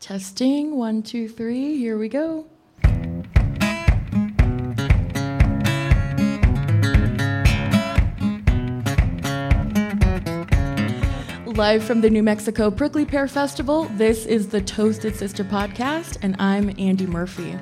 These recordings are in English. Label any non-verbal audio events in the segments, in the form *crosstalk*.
Testing one, two, three. Here we go. Live from the New Mexico Prickly Pear Festival, this is the Toasted Sister podcast, and I'm Andy Murphy.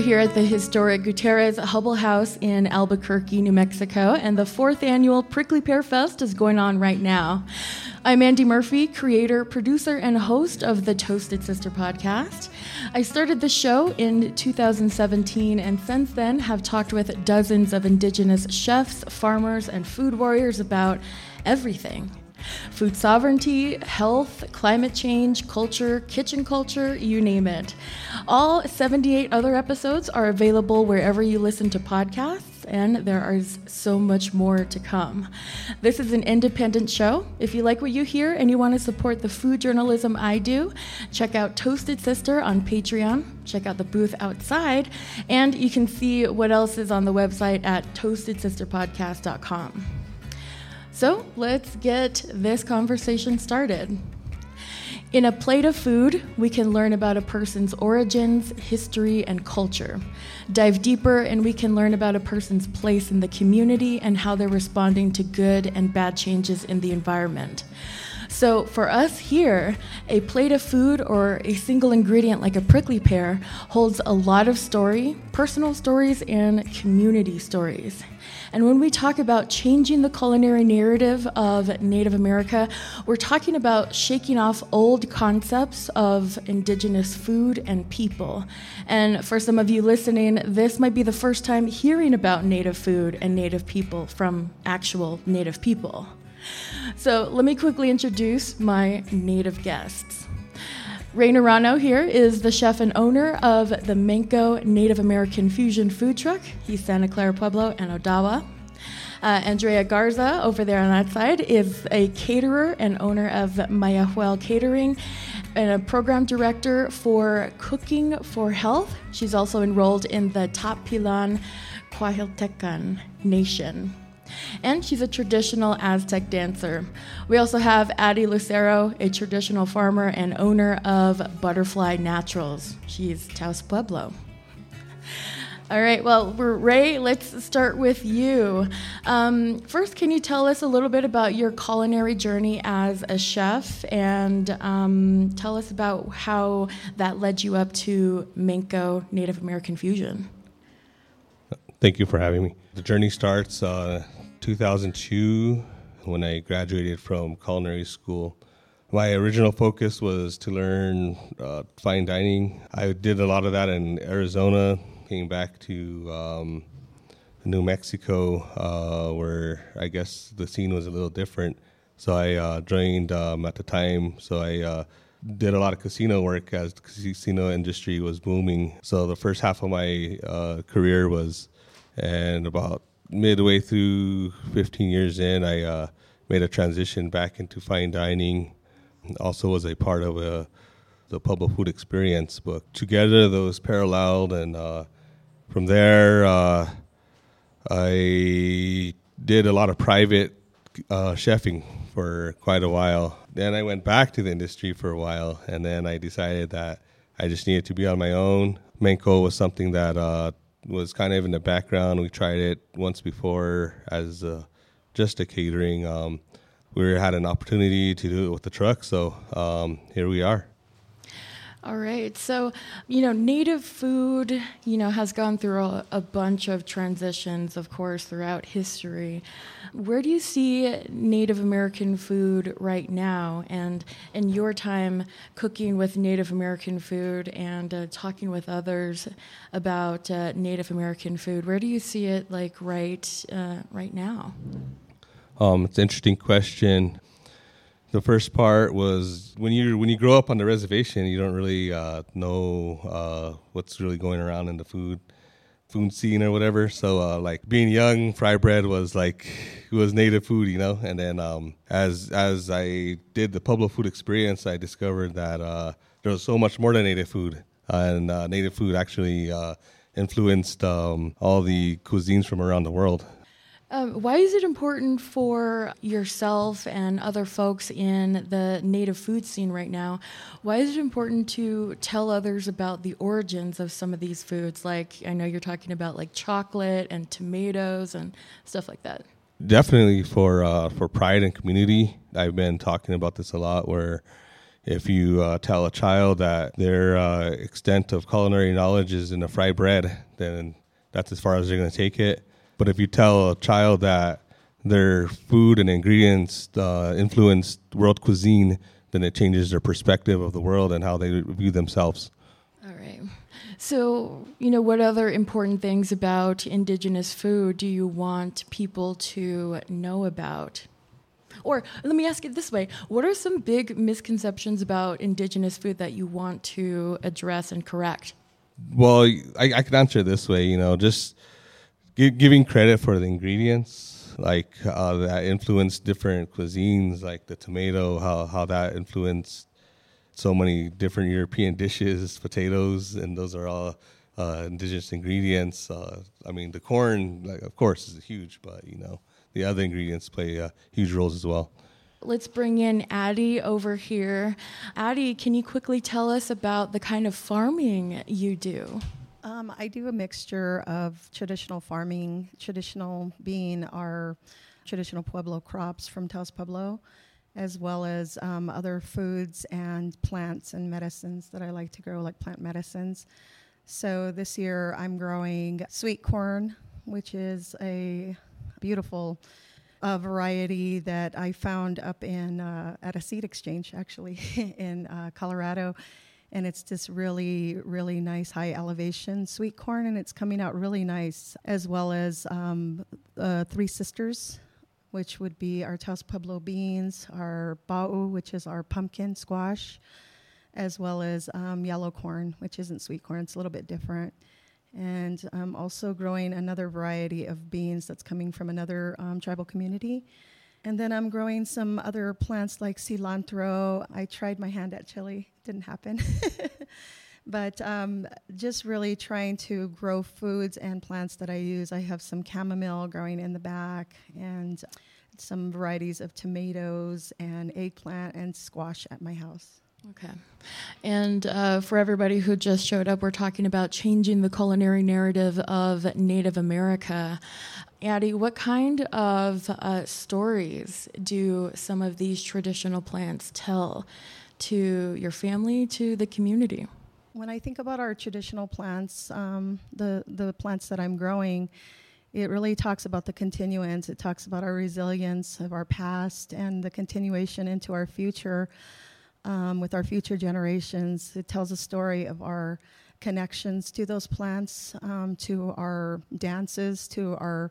Here at the historic Gutierrez Hubbell House in Albuquerque, New Mexico, and the fourth annual Prickly Pear Fest is going on right now. I'm Andy Murphy, creator, producer, and host of the Toasted Sister podcast. I started the show in 2017 and since then have talked with dozens of indigenous chefs, farmers, and food warriors about everything food sovereignty, health, climate change, culture, kitchen culture, you name it. All 78 other episodes are available wherever you listen to podcasts, and there is so much more to come. This is an independent show. If you like what you hear and you want to support the food journalism I do, check out Toasted Sister on Patreon, check out the booth outside, and you can see what else is on the website at toastedsisterpodcast.com. So let's get this conversation started. In a plate of food, we can learn about a person's origins, history, and culture. Dive deeper, and we can learn about a person's place in the community and how they're responding to good and bad changes in the environment. So, for us here, a plate of food or a single ingredient like a prickly pear holds a lot of story, personal stories, and community stories. And when we talk about changing the culinary narrative of Native America, we're talking about shaking off old concepts of indigenous food and people. And for some of you listening, this might be the first time hearing about Native food and Native people from actual Native people. So let me quickly introduce my Native guests. Ray Naranjo here is the chef and owner of the Manko Native American Fusion Food Truck. He's Santa Clara Pueblo and Odawa. Uh, Andrea Garza over there on that side is a caterer and owner of Mayahuel Catering and a program director for Cooking for Health. She's also enrolled in the Tapilan Quahiltecan Nation and she's a traditional Aztec dancer. We also have Addie Lucero, a traditional farmer and owner of Butterfly Naturals. She's Taos Pueblo. *laughs* All right, well, Ray, let's start with you. Um, first, can you tell us a little bit about your culinary journey as a chef and um, tell us about how that led you up to Manko Native American Fusion? Thank you for having me. The journey starts uh, 2002 when I graduated from culinary school. My original focus was to learn uh, fine dining. I did a lot of that in Arizona, came back to um, New Mexico, uh, where I guess the scene was a little different. So I uh, joined um, at the time. So I uh, did a lot of casino work as the casino industry was booming. So the first half of my uh, career was, and about midway through 15 years in, I uh, made a transition back into fine dining. Also, was a part of a, the Pueblo Food Experience book. Together, those paralleled, and uh, from there, uh, I did a lot of private uh, chefing for quite a while. Then I went back to the industry for a while, and then I decided that I just needed to be on my own. Manko was something that uh, was kind of in the background. We tried it once before as uh, just a catering. Um, we had an opportunity to do it with the truck, so um, here we are. All right. So, you know, native food, you know, has gone through a, a, bunch of transitions, of course, throughout history. Where do you see Native American food right now? And in your time cooking with Native American food and uh, talking with others about uh, Native American food, where do you see it like right uh, right now? Um, it's an interesting question the first part was when you when you grow up on the reservation, you don't really uh, know uh, what's really going around in the food. food scene or whatever. So uh, like being young, fry bread was like it was native food, you know. And then um, as as I did the Pueblo food experience, I discovered that uh, there was so much more than native food, and uh, native food actually uh, influenced um, all the cuisines from around the world. Um, why is it important for yourself and other folks in the native food scene right now? Why is it important to tell others about the origins of some of these foods? Like, I know you're talking about like chocolate and tomatoes and stuff like that. Definitely for uh, for pride and community. I've been talking about this a lot. Where if you uh, tell a child that their uh, extent of culinary knowledge is in a fried bread, then that's as far as they're going to take it but if you tell a child that their food and ingredients uh, influence world cuisine, then it changes their perspective of the world and how they view themselves. All right. So, you know, what other important things about indigenous food do you want people to know about? Or let me ask it this way What are some big misconceptions about indigenous food that you want to address and correct? Well, I, I can answer this way, you know, just giving credit for the ingredients, like uh, that influenced different cuisines, like the tomato, how how that influenced so many different European dishes, potatoes, and those are all uh, indigenous ingredients. Uh, I mean, the corn, like, of course, is huge, but you know, the other ingredients play huge roles as well. Let's bring in Addie over here. Addie, can you quickly tell us about the kind of farming you do? Um, I do a mixture of traditional farming, traditional being our traditional Pueblo crops from Taos Pueblo, as well as um, other foods and plants and medicines that I like to grow, like plant medicines. So this year I'm growing sweet corn, which is a beautiful uh, variety that I found up in uh, at a seed exchange actually *laughs* in uh, Colorado and it's this really, really nice high elevation sweet corn, and it's coming out really nice, as well as um, uh, Three Sisters, which would be our Taos Pueblo beans, our ba'u, which is our pumpkin squash, as well as um, yellow corn, which isn't sweet corn, it's a little bit different. And I'm also growing another variety of beans that's coming from another um, tribal community. And then I'm growing some other plants like cilantro. I tried my hand at chili, didn't happen. *laughs* but um, just really trying to grow foods and plants that I use. I have some chamomile growing in the back and some varieties of tomatoes and eggplant and squash at my house. Okay. And uh, for everybody who just showed up, we're talking about changing the culinary narrative of Native America. Addie, what kind of uh, stories do some of these traditional plants tell to your family, to the community? When I think about our traditional plants, um, the, the plants that I'm growing, it really talks about the continuance. It talks about our resilience of our past and the continuation into our future um, with our future generations. It tells a story of our connections to those plants, um, to our dances, to our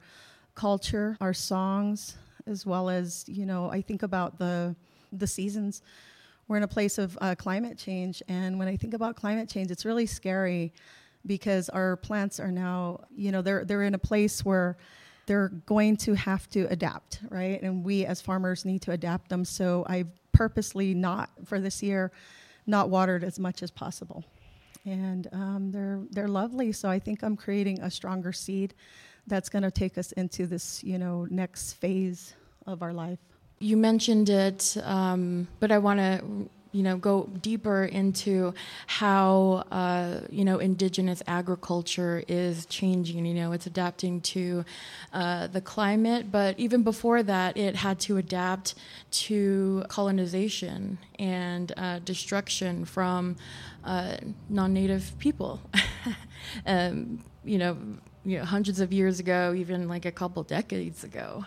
culture, our songs, as well as you know. I think about the the seasons. We're in a place of uh, climate change, and when I think about climate change, it's really scary because our plants are now, you know, they're they're in a place where they're going to have to adapt, right? And we as farmers need to adapt them. So I've purposely not for this year not watered as much as possible and um, they're they're lovely. So I think I'm creating a stronger seed that's going to take us into this you know next phase of our life. You mentioned it, um, but I want to you know go deeper into how uh, you know indigenous agriculture is changing you know it's adapting to uh, the climate. But even before that it had to adapt to colonization and uh, destruction from uh, non-native people. *laughs* Um, you know you know hundreds of years ago even like a couple decades ago.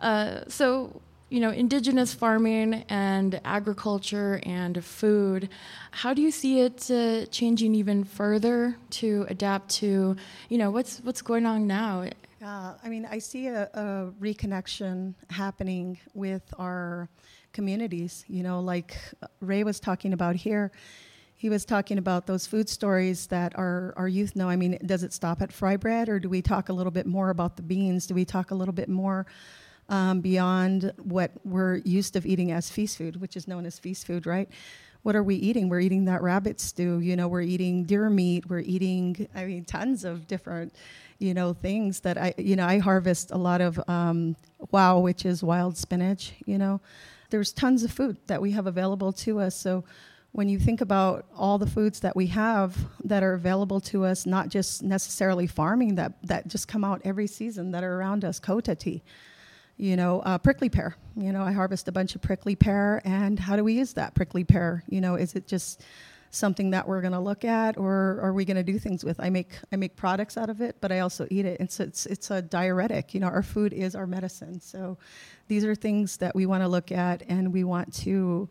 Uh, so you know, indigenous farming and agriculture and food. How do you see it uh, changing even further to adapt to, you know, what's what's going on now? Uh, I mean, I see a, a, reconnection happening with our communities. You know, like Ray was talking about here. he was talking about those food stories that our, our youth know. I mean, does it stop at fry bread, or do we talk a little bit more about the beans? Do we talk a little bit more um, beyond what we're used of eating as feast food, which is known as feast food, right? What are we eating? We're eating that rabbit stew. You know, we're eating deer meat. We're eating, I mean, tons of different, you know, things that I, you know, I harvest a lot of um, wow, which is wild spinach. You know, there's tons of food that we have available to us. So when you think about all the foods that we have that are available to us, not just necessarily farming that, that just come out every season that are around us, kotati, you know, uh, prickly pear. You know, I harvest a bunch of prickly pear, and how do we use that prickly pear? You know, is it just something that we're going to look at, or are we going to do things with? I make I make products out of it, but I also eat it. It's it's it's a diuretic. You know, our food is our medicine. So these are things that we want to look at, and we want to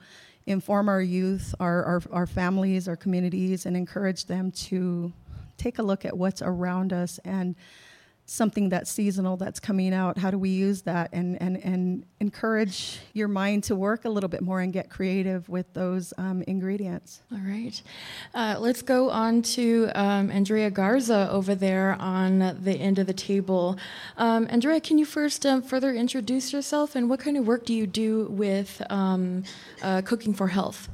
inform our youth, our, our, our families, our communities, and encourage them to take a look at what's around us and something that's seasonal that's coming out how do we use that and and and encourage your mind to work a little bit more and get creative with those um, ingredients? All right. Uh, let's go on to um, andrea garza over there on the end of the table. Um, andrea can you first um, further introduce yourself and what kind of work do you do with um, uh, cooking for health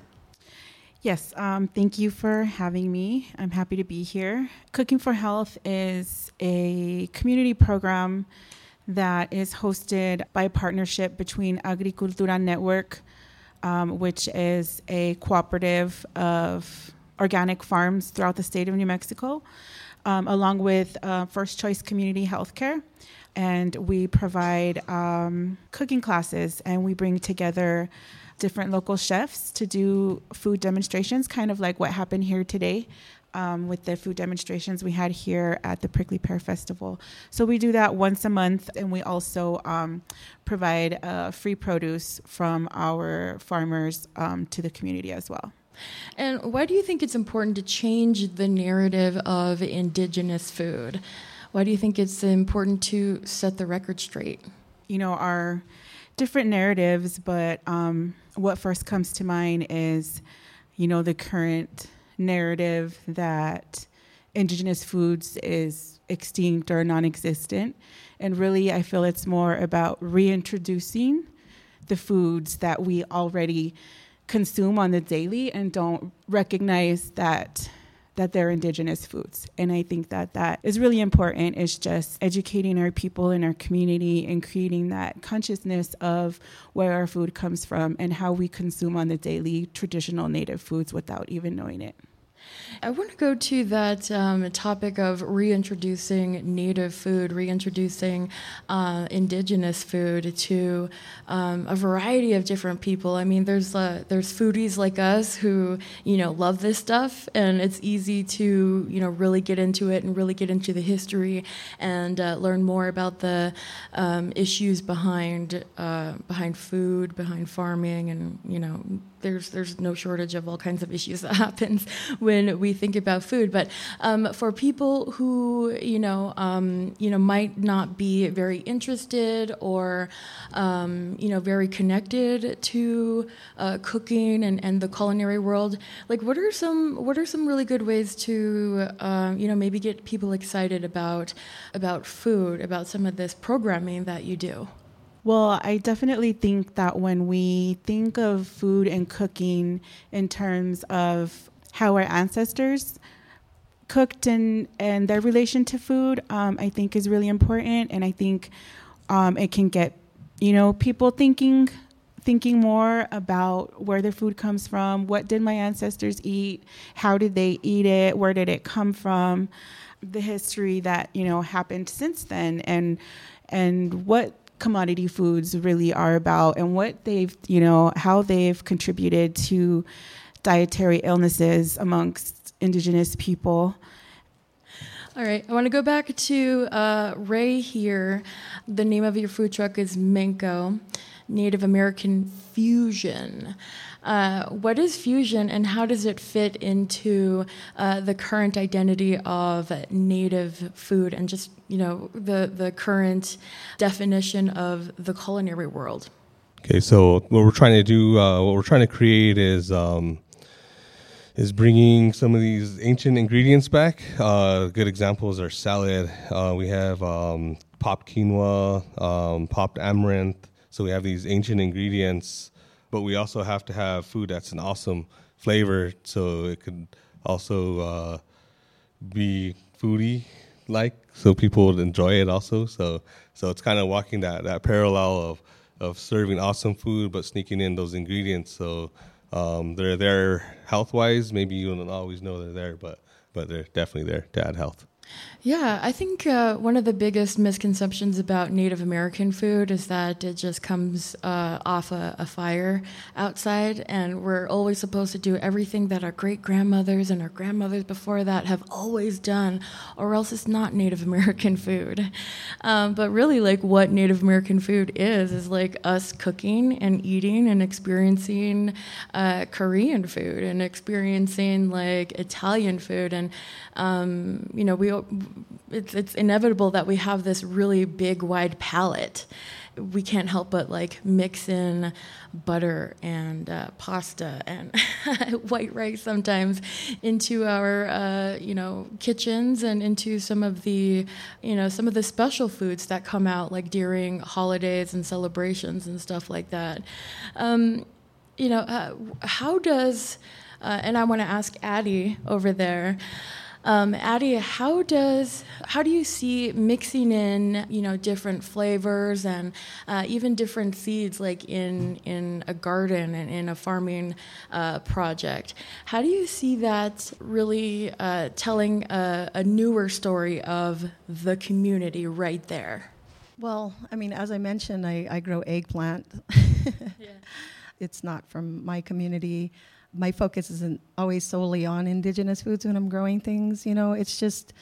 Yes, um, thank you for having me. I'm happy to be here. Cooking for Health is a community program that is hosted by a partnership between Agricultura Network, um, which is a cooperative of organic farms throughout the state of New Mexico, um, along with uh, First Choice Community Healthcare. And we provide um, cooking classes and we bring together different local chefs to do food demonstrations, kind of like what happened here today. Um, with the food demonstrations we had here at the Prickly Pear Festival. So we do that once a month, and we also um, provide uh, free produce from our farmers um, to the community as well. And why do you think it's important to change the narrative of indigenous food? Why do you think it's important to set the record straight? You know, our different narratives, but um, what first comes to mind is, you know, the current narrative that indigenous foods is extinct or non-existent, and really, I feel it's more about reintroducing the foods that we already consume on the daily and don't recognize that that they're indigenous foods. And I think that that is really important is just educating our people in our community and creating that consciousness of where our food comes from and how we consume on the daily traditional native foods without even knowing it. I want to go to that um, topic of reintroducing native food, reintroducing uh, indigenous food to um, a variety of different people. I mean, there's uh, there's foodies like us who you know love this stuff, and it's easy to you know really get into it and really get into the history and uh, learn more about the um, issues behind uh, behind food, behind farming, and you know there's there's no shortage of all kinds of issues *laughs* that happens when we think about food. But um, for people who you know um, you know might not be very interested or um, you know very connected to uh, cooking and, and the culinary world, like what are some what are some really good ways to uh, you know maybe get people excited about about food, about some of this programming that you do. Well, I definitely think that when we think of food and cooking in terms of how our ancestors cooked and, and their relation to food, um, I think is really important. And I think um, it can get, you know, people thinking thinking more about where their food comes from, what did my ancestors eat, how did they eat it, where did it come from, the history that, you know, happened since then. And and what commodity foods really are about and what they've, you know, how they've contributed to dietary illnesses amongst indigenous people. All right, I want to go back to uh, Ray here. The name of your food truck is Manko, Native American Fusion. Uh, what is fusion and how does it fit into uh, the current identity of native food and just you know the the current definition of the culinary world? Okay, so what we're trying to do, uh, what we're trying to create is um, is bringing some of these ancient ingredients back. Uh, good examples are salad. Uh, we have um, popped quinoa, um, popped amaranth. So we have these ancient ingredients, but we also have to have food that's an awesome flavor, so it could also uh, be foodie like, so people would enjoy it also. So so it's kind of walking that that parallel of of serving awesome food, but sneaking in those ingredients. So um, they're there health wise. Maybe you don't always know they're there, but but they're definitely there to add health. Yeah, I think uh, one of the biggest misconceptions about Native American food is that it just comes uh, off a, a, fire outside, and we're always supposed to do everything that our great grandmothers and our grandmothers before that have always done, or else it's not Native *laughs* American food. Um, but really, like what Native American food is, is like us cooking and eating and experiencing uh, Korean food and experiencing like Italian food, and um, you know, we it's it's inevitable that we have this really big wide palette we can't help but like mix in butter and uh, pasta and *laughs* white rice sometimes into our uh, you know kitchens and into some of the you know some of the special foods that come out like during holidays and celebrations and stuff like that. Um, you know uh, how does uh, and i want to ask addie over there um, Addie, how does how do you see mixing in you know different flavors and uh, even different seeds like in in a garden and in a farming uh, project? How do you see that really uh, telling a, a newer story of the community right there? Well, I mean, as I mentioned, I, I grow eggplant. *laughs* yeah. It's not from my community my focus isn't always solely on indigenous foods when I'm growing things. You know, it's just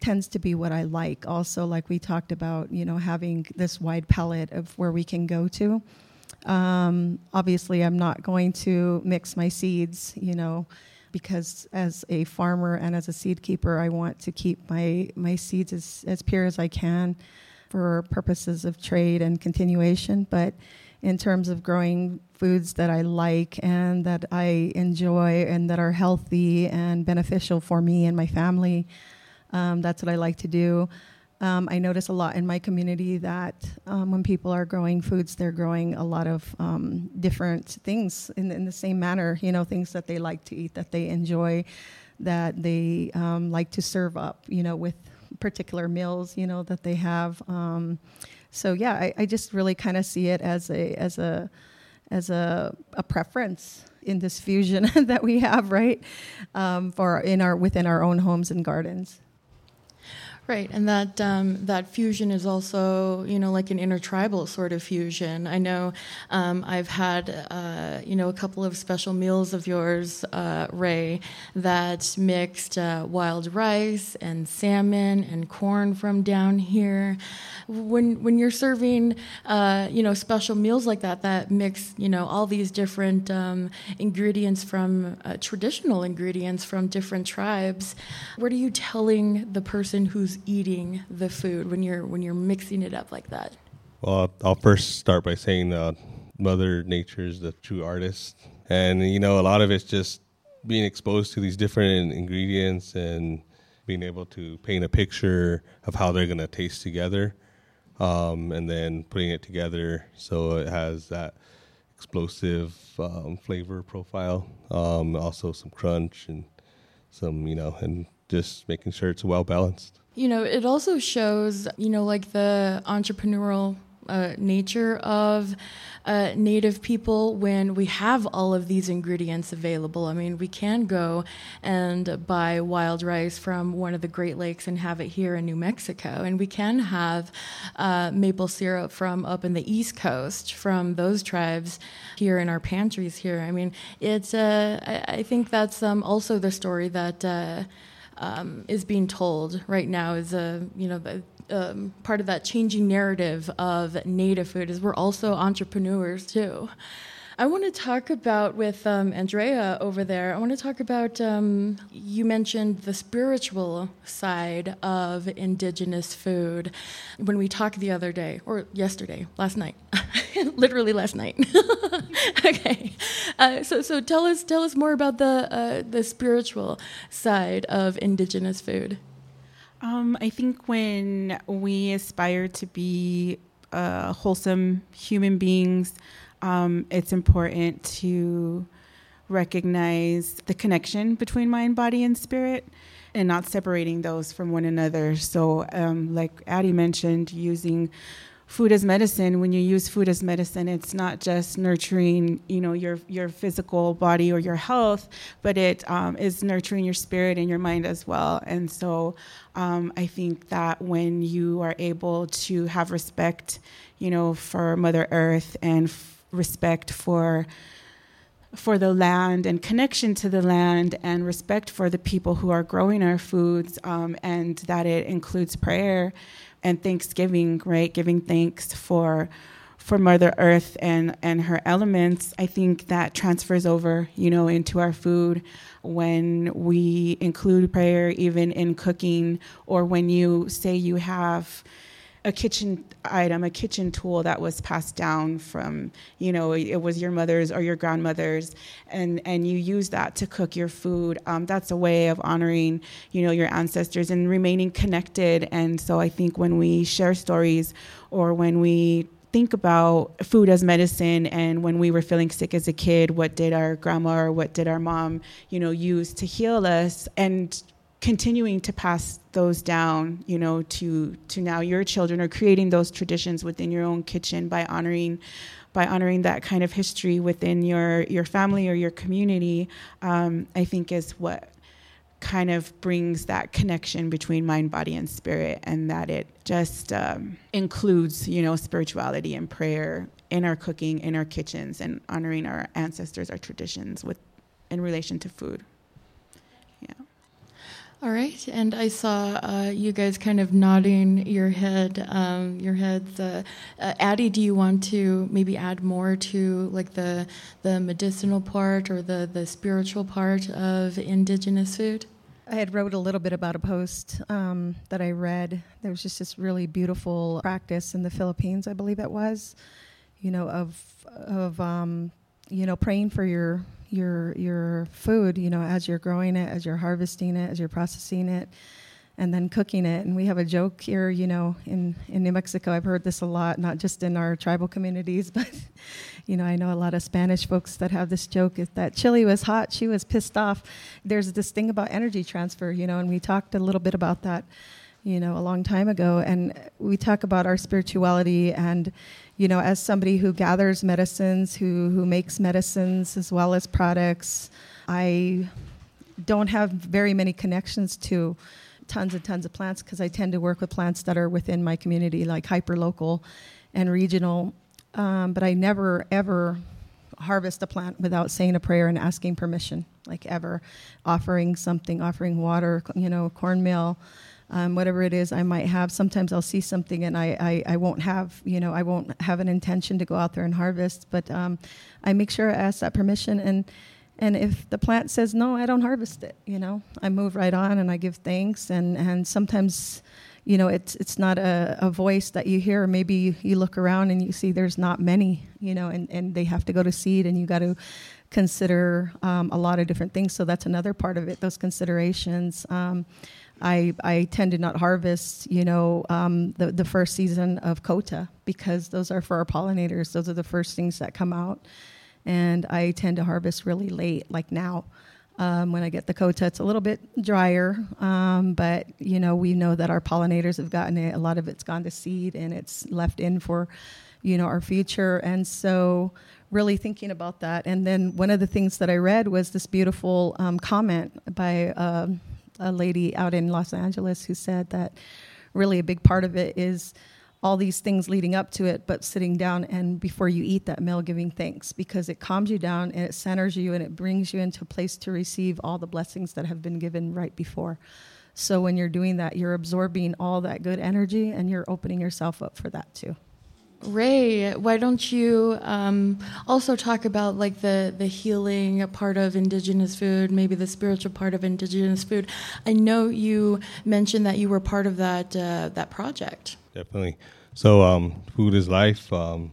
tends to be what I like. Also, like we talked about, you know, having this wide palette of where we can go to. Um, obviously, I'm not going to mix my seeds, you know, because as a farmer and as a seed keeper, I want to keep my my seeds as, as pure as I can for purposes of trade and continuation. But in terms of growing foods that I like and that I enjoy and that are healthy and beneficial for me and my family. Um, that's what I like to do. Um, I notice a lot in my community that um, when people are growing foods, they're growing a lot of um, different things in, in, the same manner, you know, things that they like to eat, that they enjoy, that they um, like to serve up, you know, with particular meals, you know, that they have. So yeah, I, I just really kind of see it as a as a as a, a preference in this fusion *laughs* that we have, right? Um, for in our within our own homes and gardens. Right, and that um, that fusion is also, you know, like an intertribal sort of fusion. I know um, I've had, uh, you know, a couple of special meals of yours, uh, Ray, that mixed uh, wild rice and salmon and corn from down here. When when you're serving, uh, you know, special meals like that, that mix, you know, all these different um, ingredients from uh, traditional ingredients from different tribes. What are you telling the person who's who's eating the food when you're when you're mixing it up like that? Well, I'll first start by saying uh, Mother Nature is the true artist, and you know a lot of it's just being exposed to these different ingredients and being able to paint a picture of how they're going to taste together, um, and then putting it together so it has that explosive um, flavor profile. Um, also, some crunch and some, you know, and just making sure it's well balanced. You know, it also shows, you know, like the entrepreneurial uh, nature of uh, native people when we have all of these ingredients available. I mean, we can go and buy wild rice from one of the Great Lakes and have it here in New Mexico, and we can have uh, maple syrup from up in the East Coast from those tribes here in our pantries here. I mean, it's. Uh, I, I, think that's um, also the story that uh, um, is being told right now is a you know the, um, part of that changing narrative of native food is we're also entrepreneurs too. I want to talk about with um, Andrea over there. I want to talk about um, you mentioned the spiritual side of indigenous food when we talked the other day or yesterday, last night, *laughs* *laughs* literally last night. *laughs* okay, Uh, so, so tell us, tell us more about the uh, the spiritual side of indigenous food. Um, I think when we aspire to be uh, wholesome human beings, um, it's important to recognize the connection between mind, body, and spirit and not separating those from one another. So, um, like Addie mentioned, using food as medicine when you use food as medicine it's not just nurturing you know your your physical body or your health but it um, is nurturing your spirit and your mind as well. And so um, i think that when you are able to have respect you know for mother earth and f- respect for for the land and connection to the land and respect for the people who are growing our foods um, and that it includes prayer and thanksgiving, right? Giving thanks for for Mother Earth and and her elements. I think that transfers over, you know, into our food when we include prayer even in cooking or when you say you have a kitchen item, a kitchen tool that was passed down from, you know, it was your mother's or your grandmother's, and and you use that to cook your food. Um, that's a way of honoring, you know, your ancestors and remaining connected. And so I think when we share stories or when we think about food as medicine and when we were feeling sick as a kid what did our grandma or what did our mom you know use to heal us and continuing to pass those down, you know, to to now your children or creating those traditions within your own kitchen by honoring by honoring that kind of history within your your family or your community, um, I think is what kind of brings that connection between mind, body, and spirit, and that it just um, includes, you know, spirituality and prayer in our cooking, in our kitchens, and honoring our ancestors, our traditions with in relation to food. All right, and I saw uh, you guys kind of nodding your head, um, your heads. Uh, uh, Addie, do you want to maybe add more to like the the medicinal part or the the spiritual part of indigenous food? I had wrote a little bit about a post um, that I read. There was just this really beautiful practice in the Philippines, I believe it was, you know, of of um, you know praying for your your your food, you know, as you're growing it, as you're harvesting it, as you're processing it, and then cooking it. And we have a joke here, you know, in in New Mexico. I've heard this a lot, not just in our tribal communities, *laughs* but you know, I know a lot of Spanish folks that have this joke is that chili was hot, she was pissed off. There's this thing about energy transfer, you know, and we talked a little bit about that you know, a long time ago. And we talk about our spirituality and, you know, as somebody who gathers medicines, who, who makes medicines as well as products, I don't have very many connections to tons and tons of plants because I tend to work with plants that are within my community, like hyper local and regional. Um, but I never, ever harvest a plant without saying a prayer and asking permission, like ever. Offering something, offering water, you know, cornmeal um, whatever it is I might have. Sometimes I'll see something and I, I, I, won't have, you know, I won't have an intention to go out there and harvest, but um, I make sure I ask that permission. And, and if the plant says no, I don't harvest it, you know, I move right on and I give thanks. And, and sometimes, you know, it's, it's not a, a voice that you hear. Maybe you, look around and you see there's not many, you know, and, and they have to go to seed and you got to consider um, a lot of different things. So that's another part of it, those considerations. Um, I, I tend to not harvest, you know, um, the, the first season of Kota because those are for our pollinators. Those are the first things that come out. And I tend to harvest really late, like now. Um, when I get the Kota, it's a little bit drier, um, but you know we know that our pollinators have gotten it. A lot of it's gone to seed, and it's left in for, you know, our future. And so, really thinking about that. And then one of the things that I read was this beautiful um, comment by um, a lady out in Los Angeles who said that really a big part of it is all these things leading up to it, but sitting down and before you eat that meal, giving thanks because it calms you down and it centers you and it brings you into a place to receive all the blessings that have been given right before. So when you're doing that, you're absorbing all that good energy and you're opening yourself up for that too. Ray, why don't you um, also talk about like the the healing part of indigenous food, maybe the spiritual part of indigenous food? I know you mentioned that you were part of that uh, that project. Definitely. So, um, food is life. Um,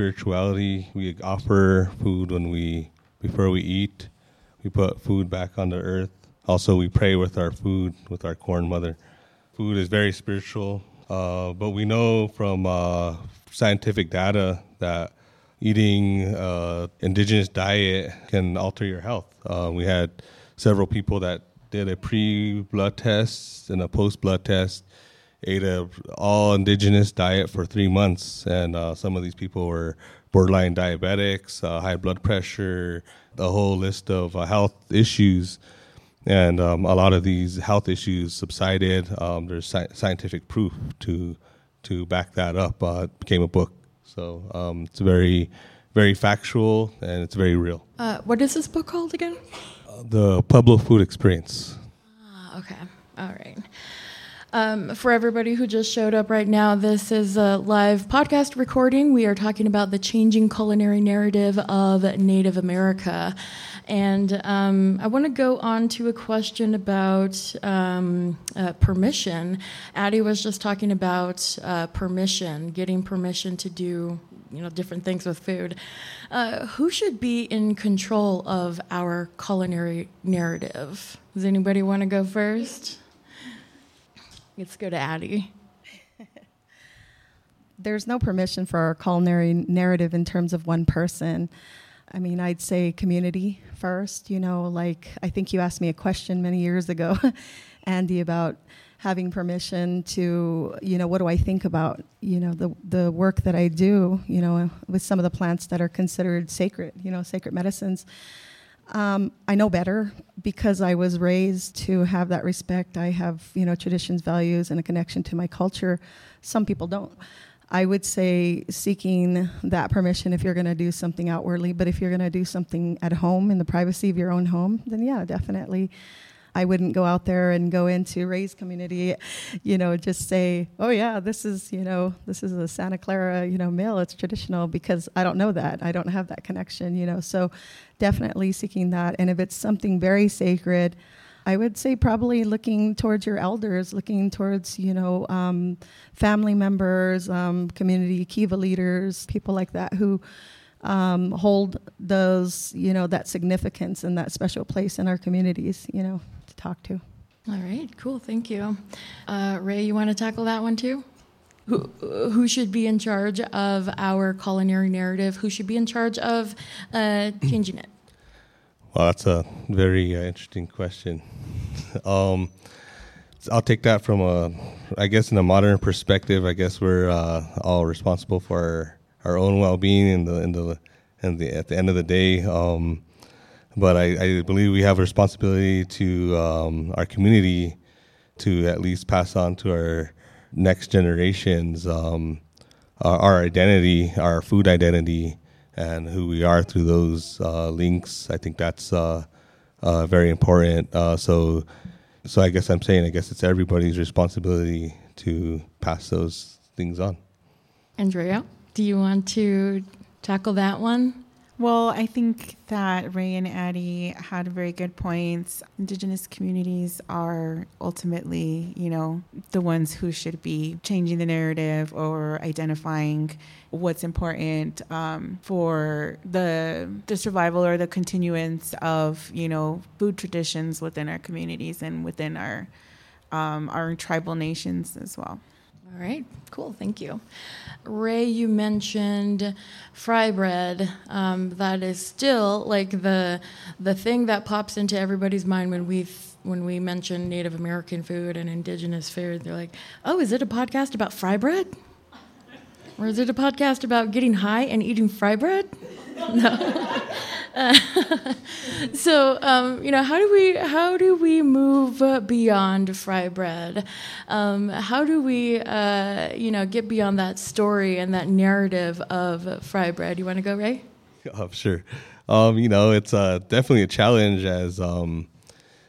spirituality. We offer food when we before we eat. We put food back on the earth. Also, we pray with our food, with our corn mother. Food is very spiritual, uh, but we know from uh, scientific data that eating uh, indigenous diet can alter your health. Uh, we had several people that did a pre blood test and a post blood test, ate a all indigenous diet for three months, and uh, some of these people were borderline diabetics, uh, high blood pressure, the whole list of uh, health issues. And um, a lot of these health issues subsided. Um, there's sci- scientific proof to to back that up. Uh, it became a book, so um, it's very, very factual and it's very real. Uh, what is this book called again? the Pueblo Food Experience. Ah, okay. All right. Um, for everybody who just showed up right now, this is a live podcast recording. We are talking about the changing culinary narrative of Native America. And um, I want to go on to a question about um, uh, permission. Addie was just talking about uh, permission, getting permission to do you know different things with food. Uh, who should be in control of our culinary narrative? Does anybody want to go first? Let's go to Addie. *laughs* There's no permission for our culinary narrative in terms of one person. I mean, I'd say community first. You know, like I think you asked me a question many years ago, *laughs* Andy, about having permission to, you know, what do I think about, you know, the the work that I do, you know, with some of the plants that are considered sacred, you know, sacred medicines. Um, I know better because I was raised to have that respect. I have, you know, traditions, values, and a connection to my culture. Some people don't. I would say seeking that permission if you're going to do something outwardly, but if you're going to do something at home in the privacy of your own home, then yeah, definitely I wouldn't go out there and go into Ray's community, you know, just say, oh yeah, this is, you know, this is a Santa Clara, you know, mill. It's traditional because I don't know that. I don't have that connection, you know. So definitely seeking that. And if it's something very sacred, I would say probably looking towards your elders, looking towards you know um, family members, um, community kiva leaders, people like that who um, hold those you know that significance and that special place in our communities. You know to talk to. All right, cool. Thank you. Uh, Ray, you want to tackle that one too? Who, who should be in charge of our culinary narrative? Who should be in charge of uh, changing it? Well, that's a very uh, interesting question. *laughs* um, I'll take that from a, I guess, in a modern perspective. I guess we're uh, all responsible for our, our own well-being in the in the in the at the end of the day. Um, but I, I, believe we have a responsibility to um, our community to at least pass on to our next generations um, our, our, identity, our food identity, and who we are through those uh, links. I think that's uh, uh, very important. Uh, so, so I guess I'm saying I guess it's everybody's responsibility to pass those things on. Andrea, do you want to tackle that one? Well, I think that Ray and Addie had very good points. Indigenous communities are ultimately, you know, the ones who should be changing the narrative or identifying what's important um, for the the survival or the continuance of, you know, food traditions within our communities and within our um, our tribal nations as well. All right, cool, thank you. Ray, you mentioned fry bread. Um, that is still like the the thing that pops into everybody's mind when we when we mention Native American food and indigenous food. They're like, "Oh, is it a podcast about fry bread? Or is it a podcast about getting high and eating fry bread?" *laughs* No. *laughs* so um, you know how do we how do we move beyond fry bread? Um, how do we uh, you know get beyond that story and that narrative of fry bread? You want to go ray? *laughs* Oh sure. Um, you know it's uh, definitely a challenge as um,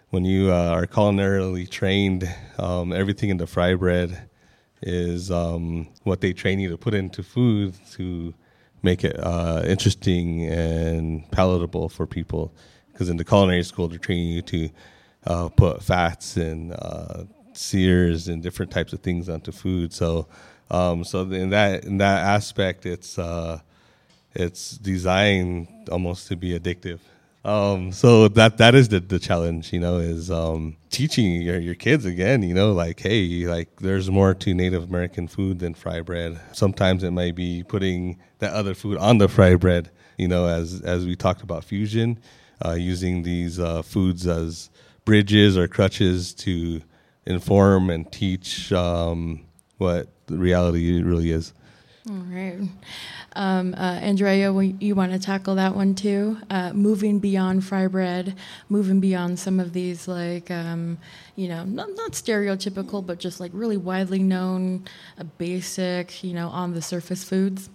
when you uh, are culinarily trained um, everything in the fry bread is um, what they train you to put into food to make it uh, interesting and palatable for people. Because in the culinary school, they're training you to uh, put fats and uh, sears and different types of things onto food. So, um, so in that in that aspect, it's uh, it's designed almost to be addictive. Um, so that that is the, the challenge, you know, is um, teaching your, your kids again, you know, like hey, like there's more to Native American food than fry bread. Sometimes it might be putting that other food on the fry bread, you know, as as we talked about fusion, uh, using these uh, foods as bridges or crutches to inform and teach um, what the reality really is. All right. Um, uh, Andrea, you want to tackle that one too? Uh, moving beyond fry bread, moving beyond some of these, like, um, you know, not, not, stereotypical, but just like really widely known, uh, basic, you know, on the surface foods.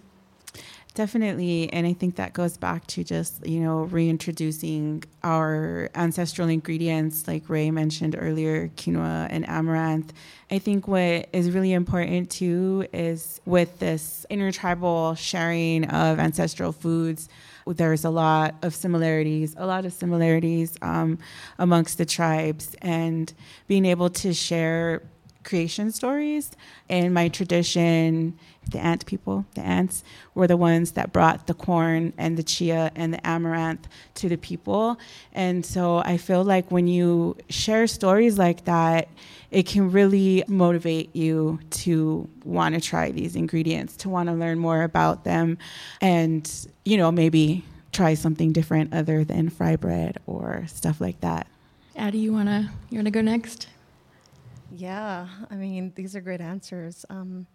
Definitely. And I think that goes back to just, you know, reintroducing our ancestral ingredients, like Ray mentioned earlier, quinoa and amaranth. I think what is really important too is with this intertribal sharing of ancestral foods, there's a lot of similarities, a lot of similarities um, amongst the tribes, and being able to share creation stories. In my tradition, the ant people, the ants, were the ones that brought the corn and the chia and the amaranth to the people. And so I feel like when you share stories like that, it can really motivate you to want to try these ingredients, to want to learn more about them, and, you know, maybe try something different other than fry bread or stuff like that. Addie, you wanna you wanna go next? Yeah, I mean, these are great answers. Um,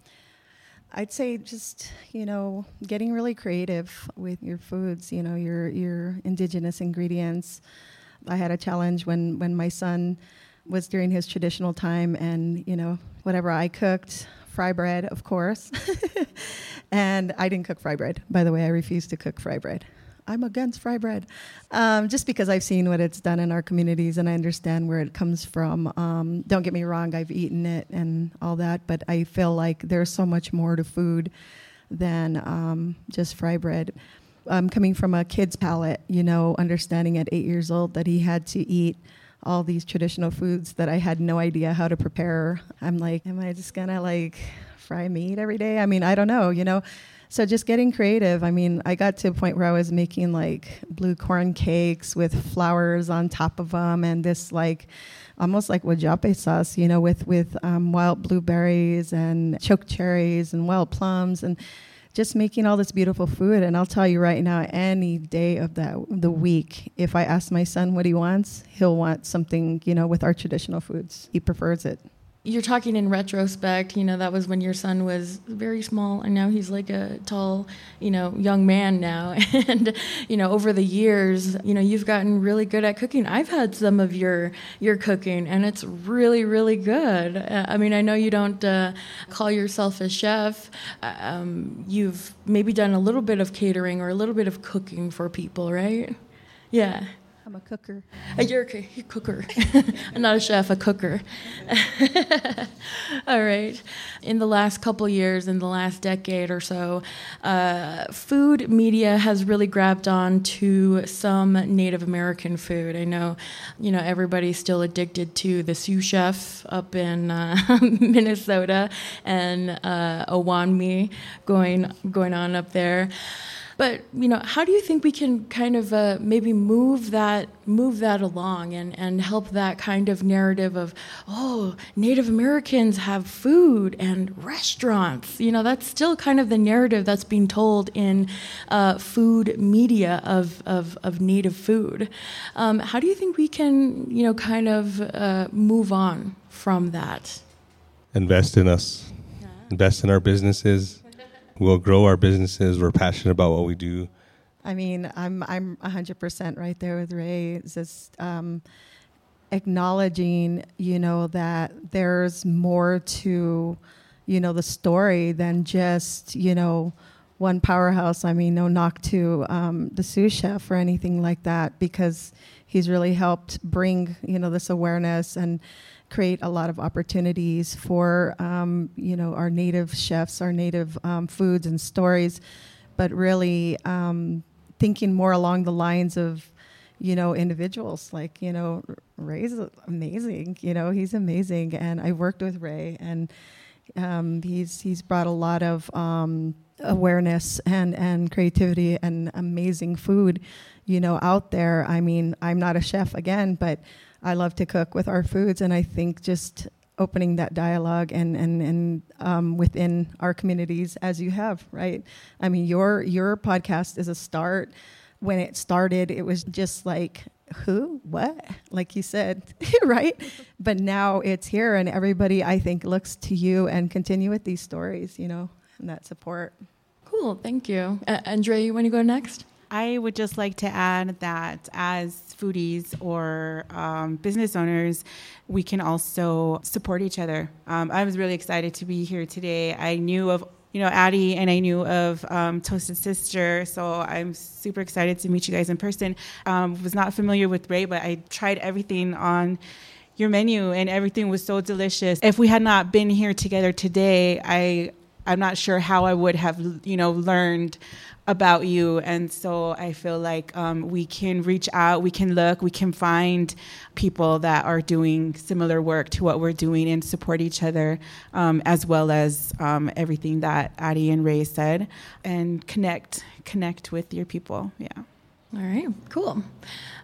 I'd say just you know getting really creative with your foods. You know your your indigenous ingredients. I had a challenge when when my son was during his traditional time, and you know whatever I cooked, fry bread, of course, *laughs* and I didn't cook fry bread. By the way, I refused to cook fry bread. I'm against fry bread, um, just because I've seen what it's done in our communities and I understand where it comes from. Um, don't get me wrong, I've eaten it and all that, but I feel like there's so much more to food than um, just fry bread. I'm coming from a kid's palate, you know, understanding at eight years old that he had to eat all these traditional foods that I had no idea how to prepare. I'm like, am I just gonna like fry meat every day? I mean, I don't know, you know so just getting creative. I mean, I got to a point where I was making like blue corn cakes with flowers on top of them, and this like almost like wojapi sauce, you know, with with um, wild blueberries and choke cherries and wild plums and just making all this beautiful food. And I'll tell you right now, any day of that the week, if I ask my son what he wants, he'll want something, you know, with our traditional foods. He prefers it you're talking in retrospect, you know, that was when your son was very small and now he's like a tall, you know, young man now. *laughs* and, you know, over the years, you know, you've gotten really good at cooking. I've had some of your your cooking and it's really really good. Uh, I mean, I know you don't uh, call yourself a chef. Um, you've maybe done a little bit of catering or a little bit of cooking for people, right? Yeah. I'm a cooker. Uh, you're a cooker. *laughs* I'm not a chef, a cooker. *laughs* All right. In the last couple years, in the last decade or so, uh, food media has really grabbed on to some Native American food. I know, you know, everybody's still addicted to the Sioux Chef up in uh, *laughs* Minnesota and uh, Owamni going going on up there. But you know, how do you think we can kind of uh, maybe move that move that along and, and help that kind of narrative of oh Native Americans have food and restaurants. You know, that's still kind of the narrative that's being told in uh, food media of of, of Native food. Um, how do you think we can you know kind of uh, move on from that? Invest in us. Invest in our businesses we'll grow our businesses. We're passionate about what we do. I mean, I'm I'm 100% right there with Ray. Just um, acknowledging, you know, that there's more to, you know, the story than just, you know, one powerhouse. I mean, no knock to um, the Sioux Chef or anything like that, because he's really helped bring, you know, this awareness and create a lot of opportunities for um, you know our native chefs, our native um, foods and stories, but really um, thinking more along the lines of you know individuals like you know Ray's amazing. You know he's amazing, and I worked with Ray, and um, he's he's brought a lot of um, awareness and, and creativity and amazing food, you know, out there. I mean, I'm not a chef again, but I love to cook with our foods, and I think just opening that dialogue and and and um, within our communities as you have, right? I mean, your your podcast is a start. When it started, it was just like who what like you said *laughs* right but now it's here and everybody i think looks to you and continue with these stories you know and that support cool thank you uh, andre you want to go next I would just like to add that as foodies or um, business owners, we can also support each other. Um, I was really excited to be here today. I knew of you know Addie and I knew of um, Toasted Sister, so I'm super excited to meet you guys in person. Um, was not familiar with Ray, but I tried everything on your menu and everything was so delicious. If we had not been here together today, I I'm not sure how I would have you know learned about you. And so I feel like um, we can reach out, we can look, we can find people that are doing similar work to what we're doing and support each other, um, as well as um, everything that Addie and Ray said, and connect, connect with your people. Yeah. All right, cool.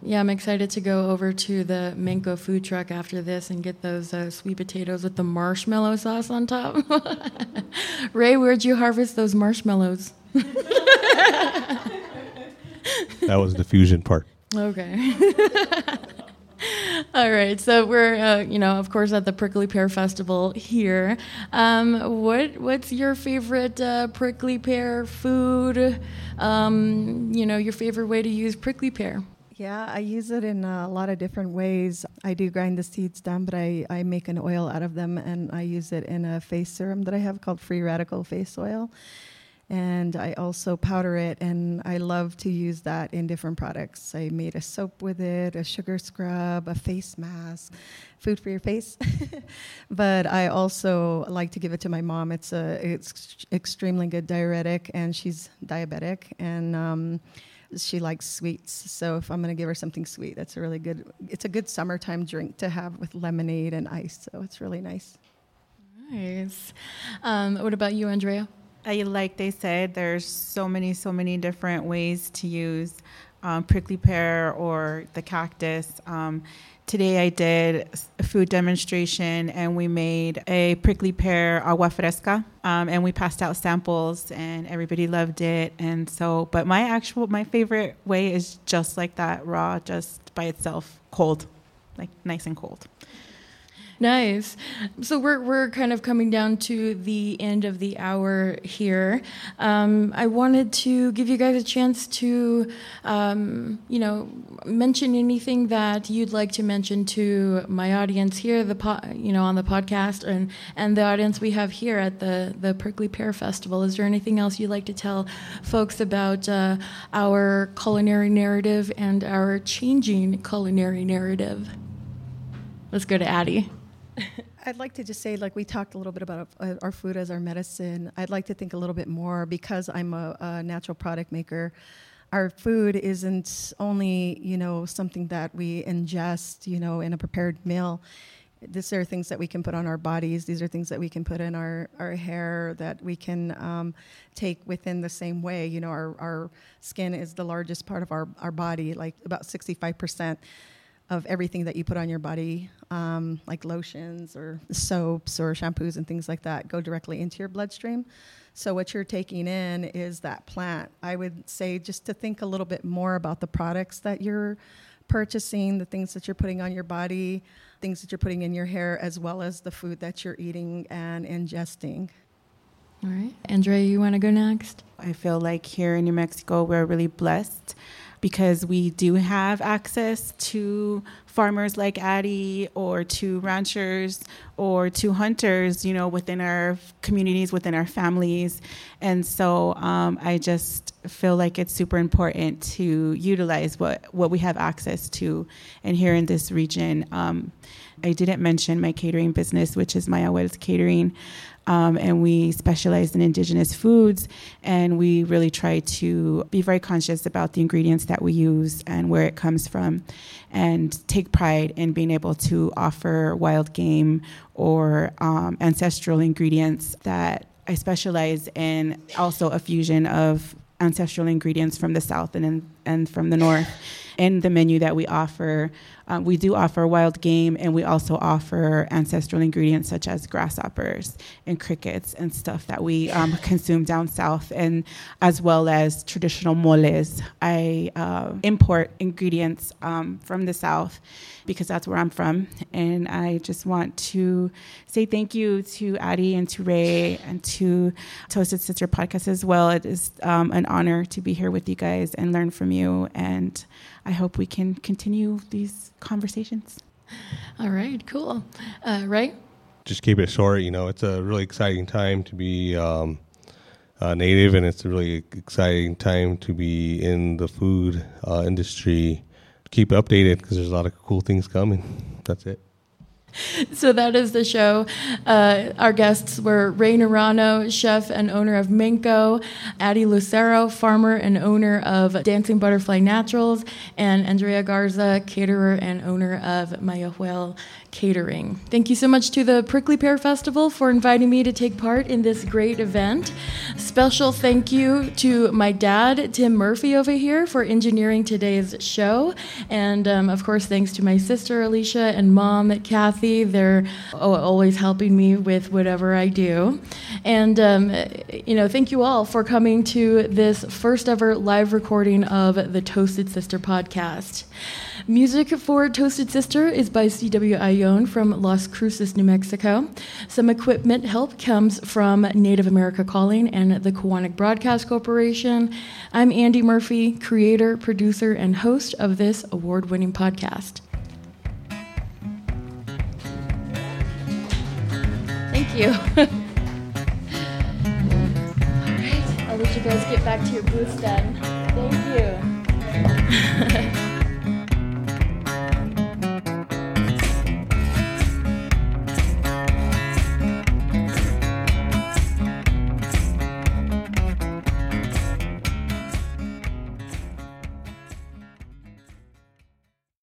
Yeah, I'm excited to go over to the Manko food truck after this and get those uh, sweet potatoes with the marshmallow sauce on top. *laughs* Ray, where'd you harvest those marshmallows? *laughs* that was the fusion part. Okay. *laughs* *laughs* All right, so we're, uh, you know, of course, at the Prickly Pear Festival here. Um, what what's your favorite uh, prickly pear food? Um, you know, your favorite way to use prickly pear? Yeah, I use it in a lot of different ways. I do grind the seeds down, but I, I make an oil out of them, and I use it in a face serum that I have called Free Radical Face Oil and I also powder it, and I love to use that in different products. I made a soap with it, a sugar scrub, a face mask, food for your face. *laughs* but I also like to give it to my mom. It's a it's extremely good diuretic, and she's diabetic, and um, she likes sweets. So if I'm going to give her something sweet, that's a really good. It's a good summertime drink to have with lemonade and ice. So it's really nice. Nice. Um, what about you, Andrea? I, like they said, there's so many, so many different ways to use um, prickly pear or the cactus. Um, today I did a food demonstration and we made a prickly pear agua fresca um, and we passed out samples and everybody loved it. And so, but my actual, my favorite way is just like that, raw, just by itself, cold, like nice and cold. Nice. So we're we're kind of coming down to the end of the hour here. Um, I wanted to give you guys a chance to, um, you know, mention anything that you'd like to mention to my audience here, the po- you know, on the podcast, and and the audience we have here at the the Prickly Pear Festival. Is there anything else you'd like to tell folks about uh, our culinary narrative and our changing culinary narrative? Let's go to Addie. *laughs* I'd like to just say, like we talked a little bit about uh, our food as our medicine. I'd like to think a little bit more because I'm a, a natural product maker. Our food isn't only, you know, something that we ingest, you know, in a prepared meal. These are things that we can put on our bodies. These are things that we can put in our, our hair that we can um, take within the same way. You know, our, our skin is the largest part of our, our body, like about 65% of everything that you put on your body, um, like lotions or soaps or shampoos and things like that, go directly into your bloodstream. So, what you're taking in is that plant. I would say just to think a little bit more about the products that you're purchasing, the things that you're putting on your body, things that you're putting in your hair, as well as the food that you're eating and ingesting. All right. Andrea, you want to go next? I feel like here in New Mexico, we're really blessed because we do have access to farmers like Addie or to ranchers or to hunters, you know, within our communities, within our families. And so um, I just feel like it's super important to utilize what, what we have access to. And here in this region, um, I didn't mention my catering business, which is Mayahuel Catering um, and we specialize in indigenous foods. And we really try to be very conscious about the ingredients that we use and where it comes from, and take pride in being able to offer wild game or um, ancestral ingredients that I specialize in also a fusion of ancestral ingredients from the south and in, and from the north. In the menu that we offer, um, we do offer wild game, and we also offer ancestral ingredients such as grasshoppers and crickets and stuff that we um, consume down south, and as well as traditional moles. I uh, import ingredients um, from the south because that's where I'm from. And I just want to say thank you to Addie and to Ray and to Toasted Sister Podcast as well. It is um, an honor to be here with you guys and learn from you. And I hope we can continue these conversations. All right, cool. Uh, right? Just keep it short. You know, it's a really exciting time to be um, uh, native, and it's a really exciting time to be in the food uh, industry keep updated because there's a lot of cool things coming. That's it. *laughs* So that is the show. Uh, our guests were Ray Naranjo, chef and owner of Manko, Addie Lucero, farmer and owner of Dancing Butterfly Naturals, and Andrea Garza, caterer and owner of Mayahuel catering. Thank you so much to the Prickly Pear Festival for inviting me to take part in this great event. Special thank you to my dad, Tim Murphy, over here for engineering today's show. And um, of course, thanks to my sister, Alicia, and mom, Kathy. They're always helping me with whatever I do. And, um, you know, thank you all for coming to this first ever live recording of the Toasted Sister podcast. Music for Toasted Sister is by C.W. Ayon from Las Cruces, New Mexico. Some equipment help comes from Native America Calling and the Koahnic Broadcast Corporation. I'm Andy Murphy, creator, producer, and host of this award winning podcast. You. *laughs* All right, I'll let you guys get back to your booth then. Thank you. *laughs*